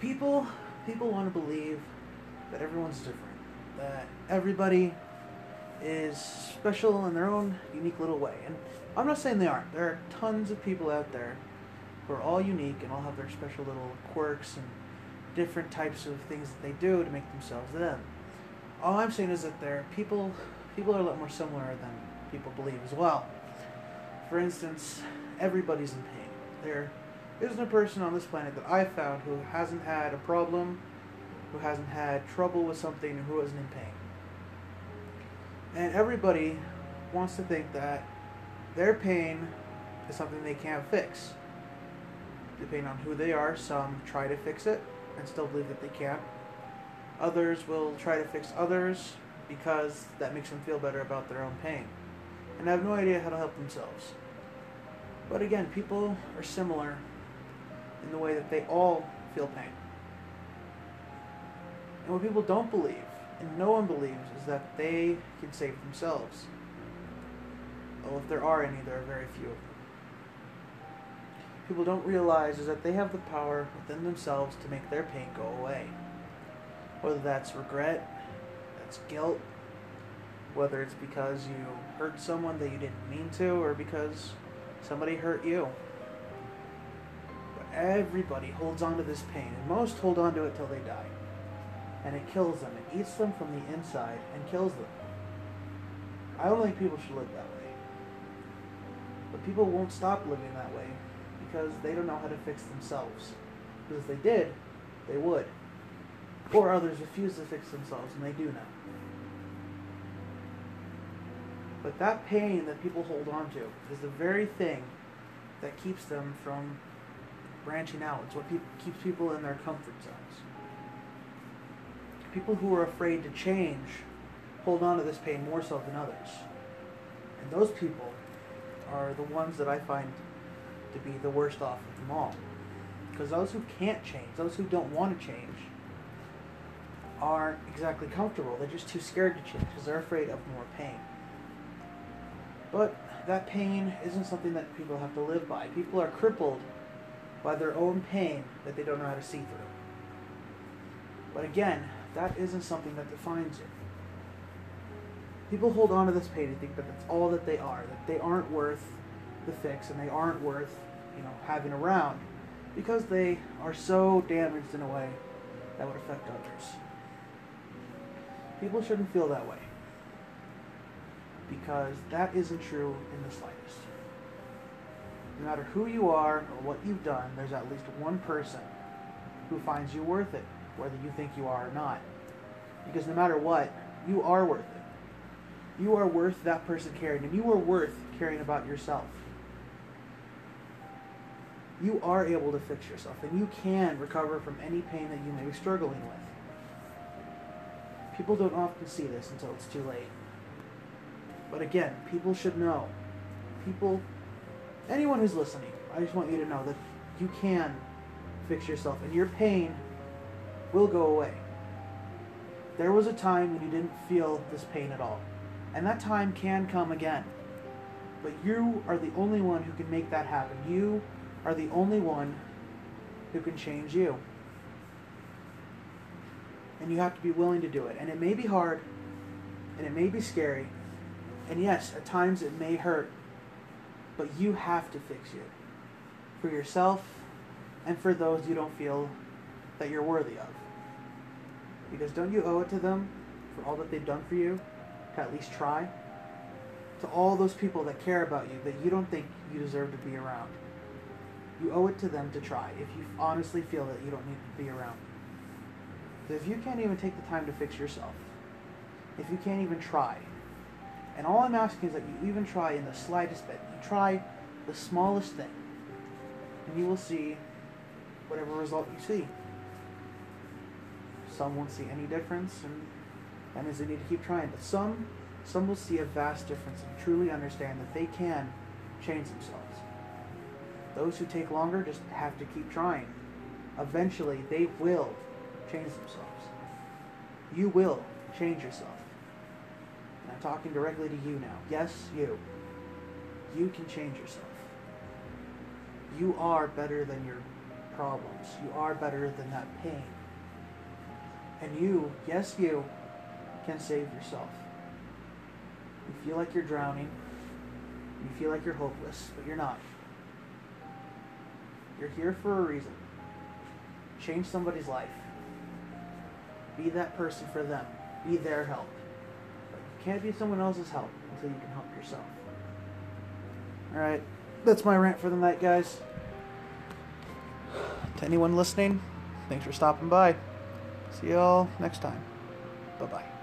people people want to believe that everyone's different, that everybody is special in their own unique little way. And I'm not saying they aren't. There are tons of people out there who are all unique and all have their special little quirks and different types of things that they do to make themselves them. All I'm saying is that there are people people are a lot more similar than people believe as well. For instance, everybody's in pain. There isn't a person on this planet that I've found who hasn't had a problem, who hasn't had trouble with something, who isn't in pain. And everybody wants to think that their pain is something they can't fix. Depending on who they are, some try to fix it and still believe that they can't. Others will try to fix others because that makes them feel better about their own pain and have no idea how to help themselves. But again, people are similar in the way that they all feel pain. And what people don't believe, and no one believes, is that they can save themselves. Well, if there are any, there are very few of them. People don't realize is that they have the power within themselves to make their pain go away. Whether that's regret, that's guilt, whether it's because you hurt someone that you didn't mean to, or because somebody hurt you. Everybody holds on to this pain, and most hold on to it till they die. And it kills them. It eats them from the inside and kills them. I don't think people should live that way. But people won't stop living that way because they don't know how to fix themselves. Because if they did, they would. Or others refuse to fix themselves, and they do now. But that pain that people hold on to is the very thing that keeps them from branching out. It's what pe- keeps people in their comfort zones. People who are afraid to change hold on to this pain more so than others. And those people are the ones that I find to be the worst off of them all. Because those who can't change, those who don't want to change, aren't exactly comfortable. They're just too scared to change because they're afraid of more pain. But that pain isn't something that people have to live by. People are crippled by their own pain that they don't know how to see through. But again, that isn't something that defines you. People hold on to this pain and think that that's all that they are, that they aren't worth the fix and they aren't worth, you know, having around because they are so damaged in a way that would affect others. People shouldn't feel that way because that isn't true in the slightest. No matter who you are or what you've done, there's at least one person who finds you worth it, whether you think you are or not. Because no matter what, you are worth it. You are worth that person caring, and you are worth caring about yourself. You are able to fix yourself, and you can recover from any pain that you may be struggling with. People don't often see this until it's too late. But again, people should know. People, anyone who's listening, I just want you to know that you can fix yourself, and your pain will go away. There was a time when you didn't feel this pain at all, and that time can come again. But you are the only one who can make that happen. You are the only one who can change you. And you have to be willing to do it. And it may be hard, and it may be scary, and yes, at times it may hurt, but you have to fix it for yourself and for those you don't feel that you're worthy of. Because don't you owe it to them for all that they've done for you to at least try? To all those people that care about you that you don't think you deserve to be around. You owe it to them to try if you honestly feel that you don't need to be around. If you can't even take the time to fix yourself, if you can't even try, and all I'm asking is that you even try in the slightest bit. You try the smallest thing, and you will see whatever result you see. Some won't see any difference, and that means they need to keep trying. But some, some will see a vast difference and truly understand that they can change themselves. Those who take longer just have to keep trying. Eventually, they will change themselves. You will change yourself. And I'm talking directly to you now. Yes, you. You can change yourself. You are better than your problems. You are better than that pain. And you, yes, you, can save yourself. You feel like you're drowning. You feel like you're hopeless, but you're not. You're here for a reason. Change somebody's life. Be that person for them. Be their help. Can't be someone else's help until you can help yourself. Alright, that's my rant for the night, guys. To anyone listening, thanks for stopping by. See y'all next time. Bye bye.